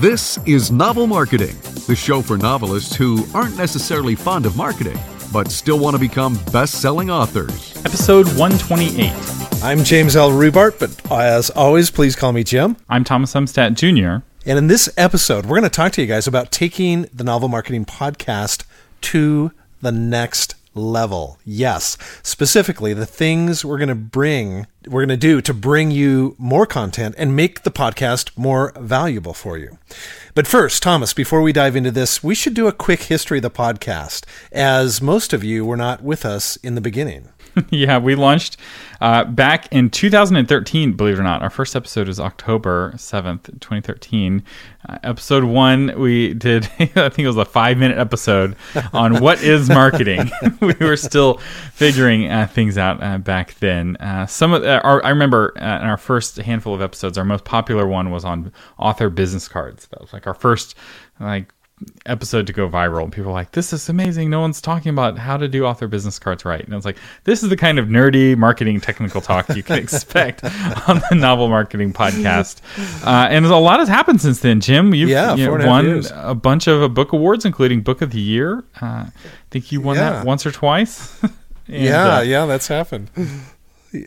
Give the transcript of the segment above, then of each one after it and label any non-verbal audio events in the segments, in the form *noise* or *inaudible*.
This is Novel Marketing, the show for novelists who aren't necessarily fond of marketing, but still want to become best selling authors. Episode 128. I'm James L. Rubart, but as always, please call me Jim. I'm Thomas Umstattd Jr. And in this episode, we're going to talk to you guys about taking the Novel Marketing Podcast to the next level. Yes, specifically the things we're going to bring, we're going to do to bring you more content and make the podcast more valuable for you. But first, Thomas, before we dive into this, we should do a quick history of the podcast, as most of you were not with us in the beginning. *laughs* yeah, we launched uh, back in 2013, believe it or not. Our first episode was October 7th, 2013. Uh, episode one, we did, *laughs* I think it was a five minute episode *laughs* on what is marketing. we were still figuring uh, things out uh, back then. Uh, some of our, I remember uh, in our first handful of episodes, our most popular one was on author business cards. That was like our first like episode to go viral and people were like this is amazing no one's talking about how to do author business cards right and i was like this is the kind of nerdy marketing technical talk you can *laughs* expect on the novel marketing podcast uh, and a lot has happened since then jim you've Yeah, you know, four and a half won years. a bunch of uh, book awards including book of the year uh, i think you won Yeah. that once or twice *laughs* And, yeah, uh, yeah, that's happened.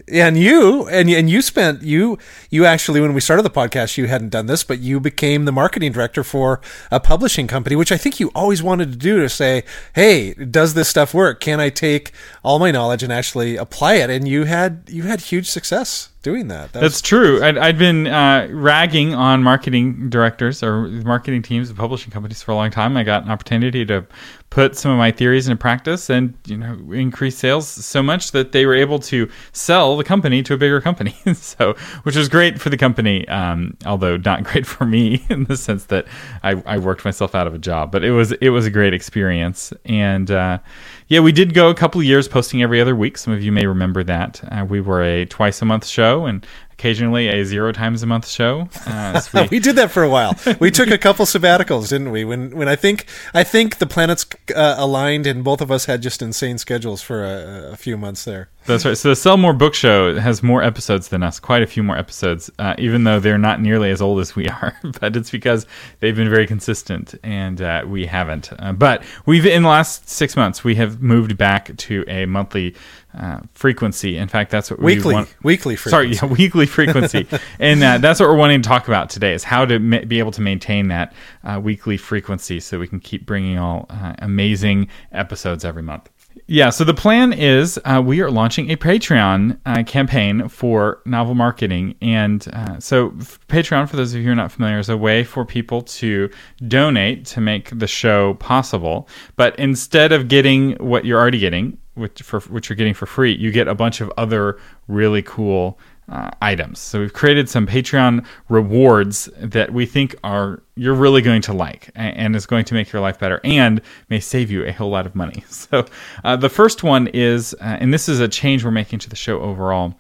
And you and and you spent you you actually when we started the podcast you hadn't done this but you became the marketing director for a publishing company which I think you always wanted to do to say hey does this stuff work? Can I take all my knowledge and actually apply it? And you had you had huge success doing that, that was- That's true. I'd, I'd been uh, ragging on marketing directors or marketing teams of publishing companies for a long time. I got an opportunity to put some of my theories into practice and you know increase sales so much that they were able to sell the company to a bigger company. *laughs* so, which was great for the company, um, although not *laughs* great for me in the sense that I, I worked myself out of a job. But it was it was a great experience and. Uh, yeah, we did go a couple of years posting every other week. Some of you may remember that. Uh, we were a twice a month show and occasionally a zero times a month show. Uh, we- *laughs* we did that for a while. We took a couple sabbaticals, didn't we? When when I think I think the planets uh, aligned and both of us had just insane schedules for a, a few months there. That's right. So the Sell More Book Show has more episodes than us, quite a few more episodes, uh, even though they're not nearly as old as we are. *laughs* but it's because they've been very consistent, and uh, we haven't. Uh, but we've in the last six months we have moved back to a monthly uh, frequency. In fact, that's what Weekly, we want. weekly Sorry, frequency. yeah, weekly *laughs* frequency, and uh, that's what we're wanting to talk about today: is how to ma- be able to maintain that uh, weekly frequency, so we can keep bringing all uh, amazing episodes every month. Yeah, so the plan is uh, we are launching a Patreon uh, campaign for novel marketing. And uh, so, Patreon, for those of you who are not familiar, is a way for people to donate to make the show possible. But instead of getting what you're already getting, which, for, which you're getting for free, you get a bunch of other really cool uh, items. So we've created some Patreon rewards that we think are you're really going to like a- and is going to make your life better and may save you a whole lot of money. *laughs* So uh, the first one is, uh, and this is a change we're making to the show overall,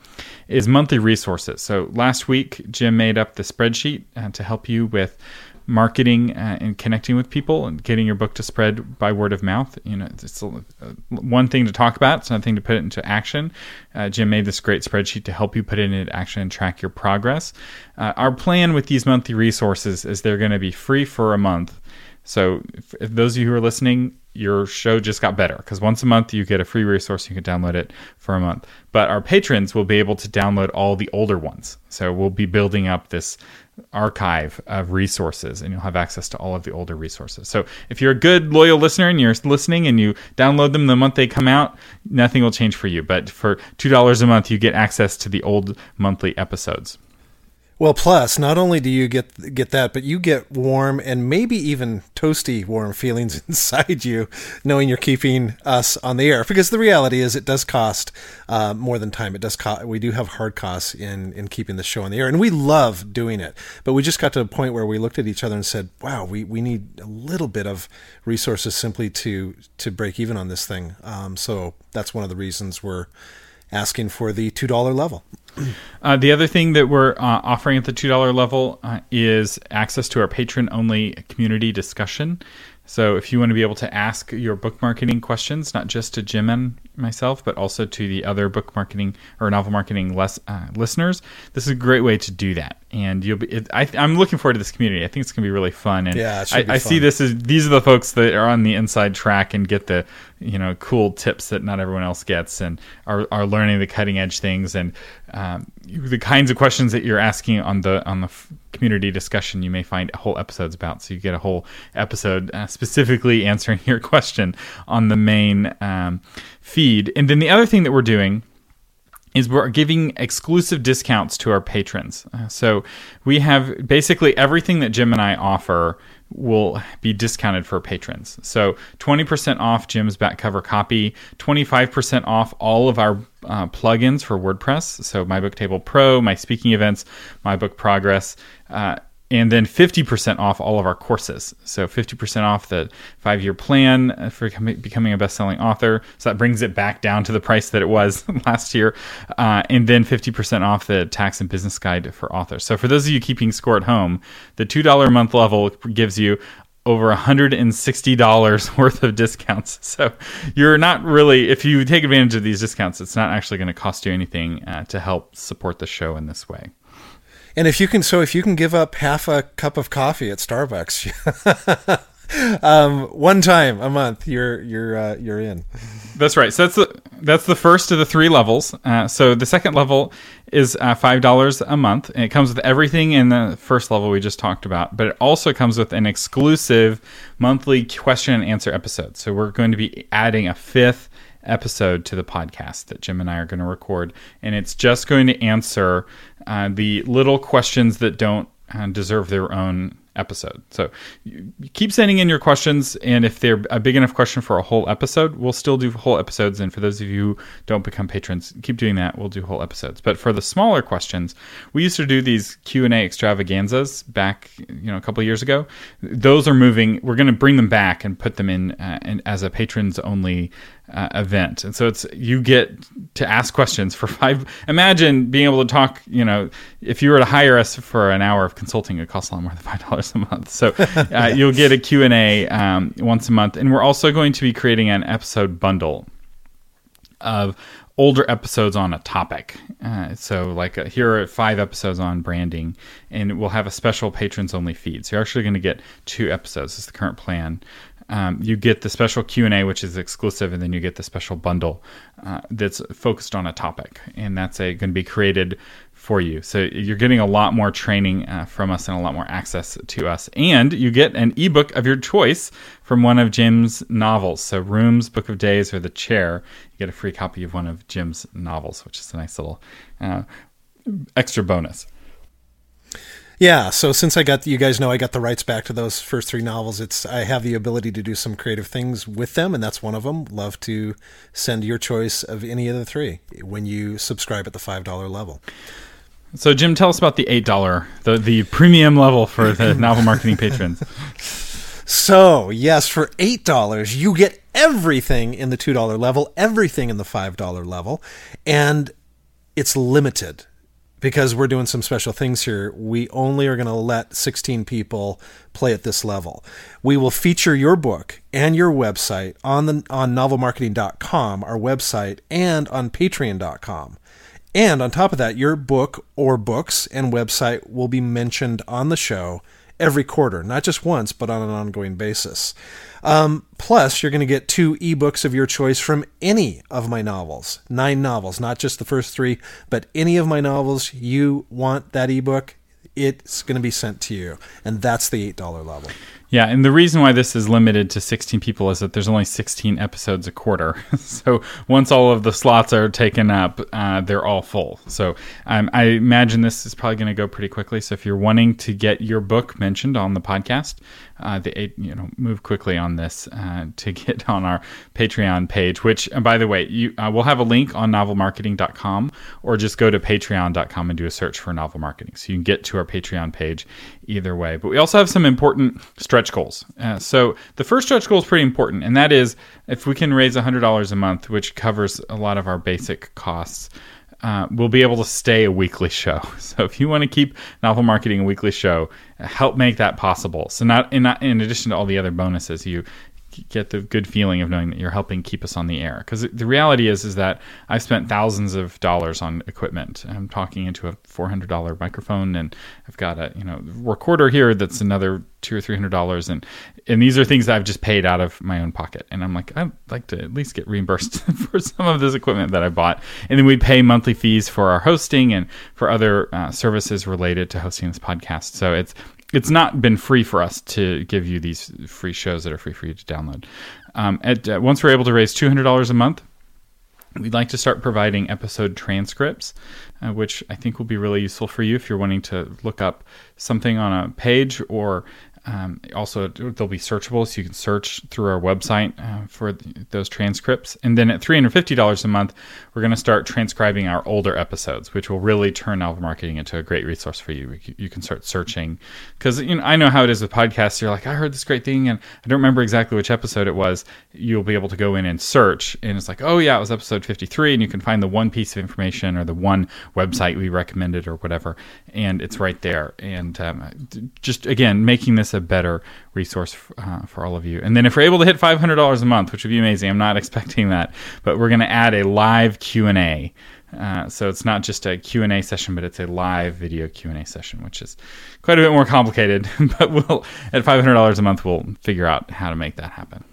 is monthly resources. So last week Jim made up the spreadsheet uh, to help you with marketing uh, and connecting with people and getting your book to spread by word of mouth. You know, it's a, uh, one thing to talk about, it's another thing to put it into action. Uh, Jim made this great spreadsheet to help you put it into action and track your progress. Uh, our plan with these monthly resources is they're going to be free for a month. So, if, if those of you who are listening, your show just got better because once a month you get a free resource. You can download it for a month. But our patrons will be able to download all the older ones. So, we'll be building up this archive of resources and you'll have access to all of the older resources. So, if you're a good, loyal listener and you're listening and you download them the month they come out, nothing will change for you. But for $2 a month, you get access to the old monthly episodes. Well, plus, not only do you get get that, but you get warm and maybe even toasty warm feelings *laughs* inside you, knowing you're keeping us on the air. Because the reality is, it does cost uh, more than time. It does. We do have hard costs in in keeping the show on the air, and we love doing it. But we just got to a point where we looked at each other and said, "Wow, we we need a little bit of resources simply to to break even on this thing." Um, so that's one of the reasons we're asking for the two dollar level. Uh, the other thing that we're uh, offering at the $2 level uh, is access to our patron only community discussion. So if you want to be able to ask your book marketing questions, not just to Jim and myself, but also to the other book marketing or novel marketing less, uh, listeners, this is a great way to do that. And you'll be, it, I, am looking forward to this community. I think it's going to be really fun. And yeah, I, I see this as these are the folks that are on the inside track and get the you know cool tips that not everyone else gets, and are, are learning the cutting edge things and um, the kinds of questions that you're asking on the on the community discussion. You may find whole episodes about, so you get a whole episode uh, specifically answering *laughs* your question on the main um, feed. And then the other thing that we're doing is we're giving exclusive discounts to our patrons. Uh, so we have basically everything that Jim and I offer will be discounted for patrons. So 20% off Jim's back cover copy, 25% off all of our uh, plugins for WordPress. So My Book Table Pro, my speaking events, My Book Progress. Uh, and then 50% off all of our courses. So 50% off the five year plan for becoming a best selling author. So that brings it back down to the price that it was *laughs* last year. Uh, and then 50% off the tax and business guide for authors. So for those of you keeping score at home, the $2 a month level gives you over $160 *laughs* worth of discounts. *laughs* So you're not really, if you take advantage of these discounts, it's not actually going to cost you anything uh, to help support the show in this way. And if you can, so if you can give up half a cup of coffee at Starbucks, *laughs* um, one time a month, you're you're uh, you're in. That's right. So that's the that's the first of the three levels. Uh, so the second level is uh, five dollars a month, and it comes with everything in the first level we just talked about. But it also comes with an exclusive monthly question and answer episode. So we're going to be adding a fifth episode to the podcast that Jim and I are going to record, and it's just going to answer uh, the little questions that don't uh, deserve their own episode. So keep sending in your questions, and if they're a big enough question for a whole episode, we'll still do whole episodes. And for those of you who don't become patrons, keep doing that. We'll do whole episodes. But for the smaller questions, we used to do these Q and A extravaganzas back, you know, a couple years ago. Those are moving. We're going to bring them back and put them in, uh, in as a patrons only uh, event. And so it's you get to ask questions for *laughs* five. Imagine being able to talk. You know, if you were to hire us for an hour of consulting, it costs a lot more than *laughs* five dollars a month. So uh, *laughs* you'll get a Q and A um, once a month, and we're also going to be creating an episode bundle of older episodes on a topic. Uh, so, like, uh, here are five episodes on branding, and we'll have a special patrons only feed. So, you're actually going to get two episodes. Is the current plan um, you get the special q&a which is exclusive and then you get the special bundle uh, that's focused on a topic and that's going to be created for you. So you're getting a lot more training uh, from us and a lot more access to us. And you get an ebook of your choice from one of jim's novels. So rooms book of days or the chair you get a free copy of one of jim's novels which is a nice little uh, extra bonus yeah, so since I got you guys know I got the rights back to those first three novels, it's I have the ability to do some creative things with them, and that's one of them. Love to send your choice of any of the three when you subscribe at the five dollar level. So Jim, tell us about the eight dollar, the the premium level for the *laughs* novel marketing patrons. So yes, for eight dollars you get everything in the two dollar level, everything in the five dollar level, and it's limited because we're doing some special things here, we only are going to let 16 people play at this level. We will feature your book and your website on the on novelmarketing.com, our website, and on patreon.com. And on top of that, your book or books and website will be mentioned on the show every quarter, not just once, but on an ongoing basis. Um, plus, you're going to get two ebooks of your choice from any of my novels. Nine novels, not just the first three, but any of my novels. You want that ebook, it's going to be sent to you. And that's the $8 level. Yeah, and the reason why this is limited to 16 people is that there's only 16 episodes a quarter. *laughs* so once all of the slots are taken up, uh, they're all full. So um, I imagine this is probably going to go pretty quickly. So if you're wanting to get your book mentioned on the podcast, uh, the you know move quickly on this uh, to *laughs* get on our Patreon page. Which, by the way, you uh, we'll have a link on novelmarketing.com, or just go to patreon.com and do a search for novel marketing, so you can get to our Patreon page either way. But we also have some important stretch goals. Uh, so the first stretch goal is pretty important, and that is if we can raise $100 a month, which covers a lot of our basic costs. uh, we'll be able to stay a weekly show. *laughs* So if you want to keep novel marketing a weekly show, help make that possible. So not in, in addition to all the other bonuses, you get the good feeling of knowing that you're helping keep us on the air. Because the reality is, is that I've spent thousands of dollars on equipment. I'm talking into a $400 microphone, and I've got a you know recorder here that's another two or three hundred dollars, and and these are things that I've just paid out of my own pocket. And I'm like, I'd like to at least get reimbursed *laughs* for some of this equipment that I bought. And then we pay monthly fees for our hosting and for other uh, services related to hosting this podcast. So it's it's not been free for us to give you these free shows that are free for you to download. Um, at, uh, once we're able to raise two hundred dollars a month, we'd like to start providing episode transcripts, uh, which I think will be really useful for you if you're wanting to look up something on a page or um, also, they'll be searchable, so you can search through our website uh, for th- those transcripts. And then at $350 a month, we're going to start transcribing our older episodes, which will really turn novel marketing into a great resource for you. You can start searching because you know I know how it is with podcasts. You're like, I heard this great thing, and I don't remember exactly which episode it was. You'll be able to go in and search, and it's like, oh yeah, it was episode 53, and you can find the one piece of information or the one website we recommended or whatever, and it's right there. And um, just again, making this a better resource uh, for all of you. And then if we're able to hit $500 a month, which would be amazing, I'm not *laughs* expecting that, but we're going to add a live Q&A. Uh, so it's not just a Q&A session, but it's a live video Q&A session, which is quite a bit more complicated. *laughs* but we'll at $500 a month, we'll figure out how to make that happen.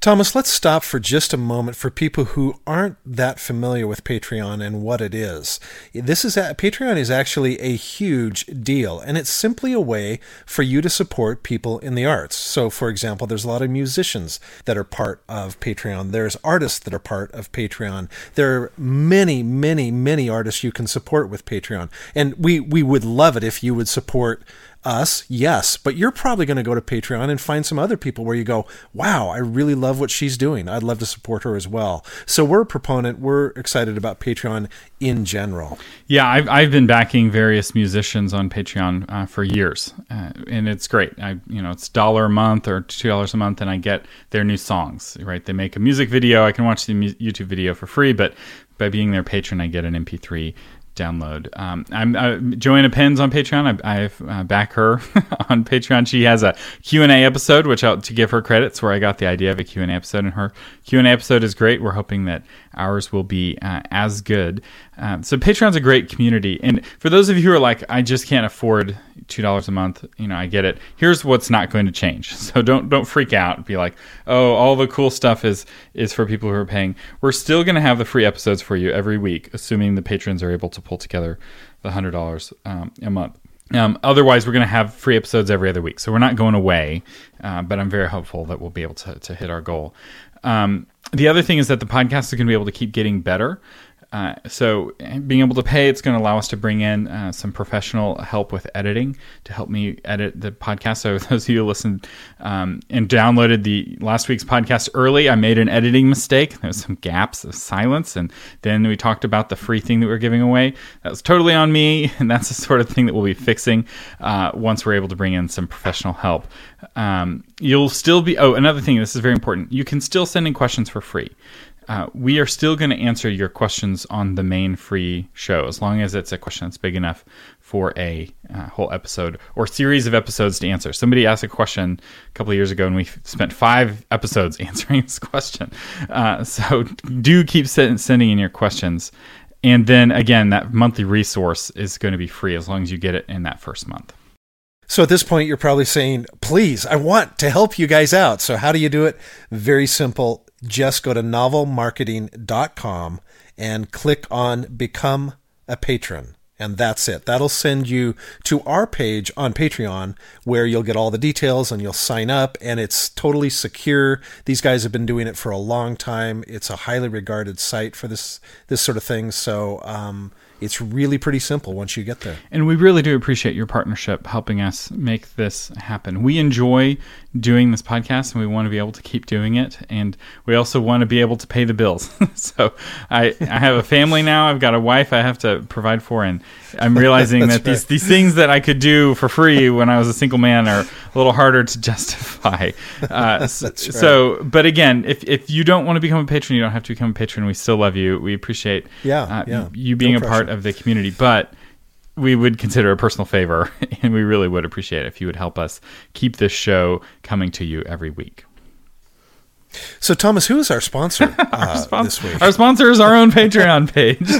Thomas, let's stop for just a moment for people who aren't that familiar with Patreon and what it is. This is a, Patreon is actually a huge deal, and it's simply a way for you to support people in the arts. So, for example, there's a lot of musicians that are part of Patreon. There's artists that are part of Patreon. There are many, many, many artists you can support with Patreon, and we we would love it if you would support us, yes, but you're probably going to go to Patreon and find some other people where you go, wow, I really love what she's doing. I'd love to support her as well. So we're a proponent. We're excited about Patreon in general. Yeah, I've, I've been backing various musicians on Patreon uh, for years, uh, and it's great. I, you know, it's dollar a month or two dollars a month, and I get their new songs. Right, they make a music video. I can watch the YouTube video for free, but by being their patron, I get an MP3 download. Um, I'm uh, Joanna Penn's on Patreon. I, I uh, back her *laughs* on Patreon. She has a Q and A episode, which I'll, to give her credits, where I got the idea of a Q and A episode, and her Q and A episode is great. We're hoping that ours will be uh, as good. Um, so Patreon's a great community, and for those of you who are like, I just can't afford two dollars a month, you know, I get it. Here's what's not going to change. *laughs* So don't don't freak out. Be like, oh, all the cool stuff is is for people who are paying. We're still going to have the free episodes for you every week, assuming the patrons are able to pull together the hundred dollars um, a month. Um, otherwise, we're going to have free episodes every other week. So we're not going away, uh, but I'm very hopeful that we'll be able to, to hit our goal. Um, the other thing is that the podcast is going to be able to keep getting better. Uh, so being able to pay, it's going to allow us to bring in uh, some professional help with editing to help me edit the podcast. So *laughs* those of you who listened um, and downloaded the last week's podcast early, I made an editing mistake. There was some gaps of silence, and then we talked about the free thing that we are giving away. That was totally on me, *laughs* and that's the sort of thing that we'll be fixing uh, once we're able to bring in some professional help. Um, you'll still be. Oh, another thing. This is very important. You can still send in questions for free uh, we are still going to answer your questions on the main free show as long as it's a question that's big enough for a uh, whole episode or series of episodes to answer. Somebody asked a question a couple of years ago, and we spent five episodes *laughs* answering this question. Uh, so *laughs* do keep sending in your questions. And then again, that monthly resource is going to be free as long as you get it in that first month. So at this point, you're probably saying, please, I want to help you guys out. So how do you do it? Very simple just go to novelmarketing.com and click on Become a Patron. And that's it. That'll send you to our page on Patreon where you'll get all the details and you'll sign up. And it's totally secure. These guys have been doing it for a long time. It's a highly regarded site for this this sort of thing. So um, it's really pretty simple once you get there. And we really do appreciate your partnership helping us make this happen. We enjoy doing this podcast and we want to be able to keep doing it. And we also want to be able to pay the bills. *laughs* so I, I have a family now. I've got a wife I have to provide for. And I'm *laughs* realizing that these, these things that I could do for free when I was a single man are a little harder to *laughs* justify. Uh, right. So, but again, if, if you don't want to become a patron, you don't have to become a patron. We still love you. We appreciate yeah, uh, yeah. you being no a part of the community. But we would consider a personal favor, *laughs* and we really would appreciate it if you would help us keep this show coming to you every week. So, Thomas, who is our sponsor *laughs* uh, our sponsor, this week? Our sponsor is our own Patreon *laughs* page.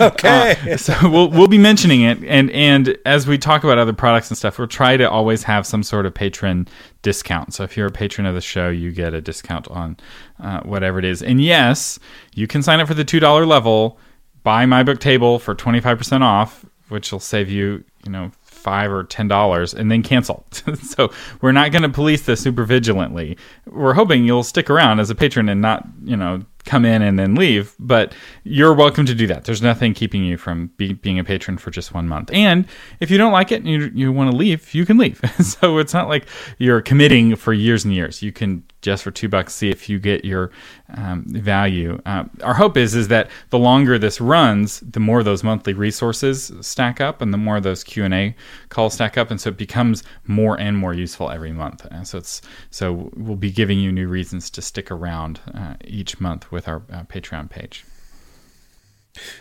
okay, uh, so we'll we'll be mentioning it, and and as we talk about other products and stuff, we'll try to always have some sort of patron discount. So if you're a patron of the show, you get a discount on uh, whatever it is. And yes, you can sign up for the two dollar level. Buy my book table for twenty five percent off which will save you, you know, five or ten dollars and then cancel. *laughs* so we're not going to police this super vigilantly. We're hoping you'll stick around as a patron and not, you know, come in and then leave. But you're welcome to do that. There's nothing keeping you from be, being a patron for just one month. And if you don't like it and you you want to leave, you can leave. *laughs* so it's not like you're committing for years and years. You can just for two bucks see if you get your um, value. Uh, our hope is is that the longer this runs, the more those monthly resources stack up, and the more those Q and A calls stack up, and so it becomes more and more useful every month. And so it's so we'll be giving you new reasons to stick around uh, each month with our uh, Patreon page.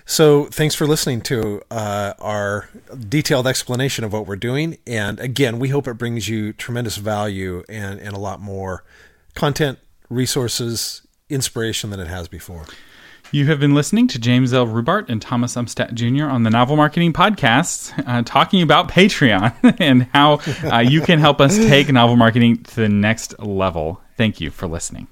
So, thanks for listening to uh, our detailed explanation of what we're doing. And again, we hope it brings you tremendous value and, and a lot more content, resources, inspiration than it has before. You have been listening to James L. Rubart and Thomas Umstattd Jr. on the Novel Marketing Podcast, uh, talking about Patreon *laughs* and how uh, you can help us take *laughs* novel marketing to the next level. Thank you for listening.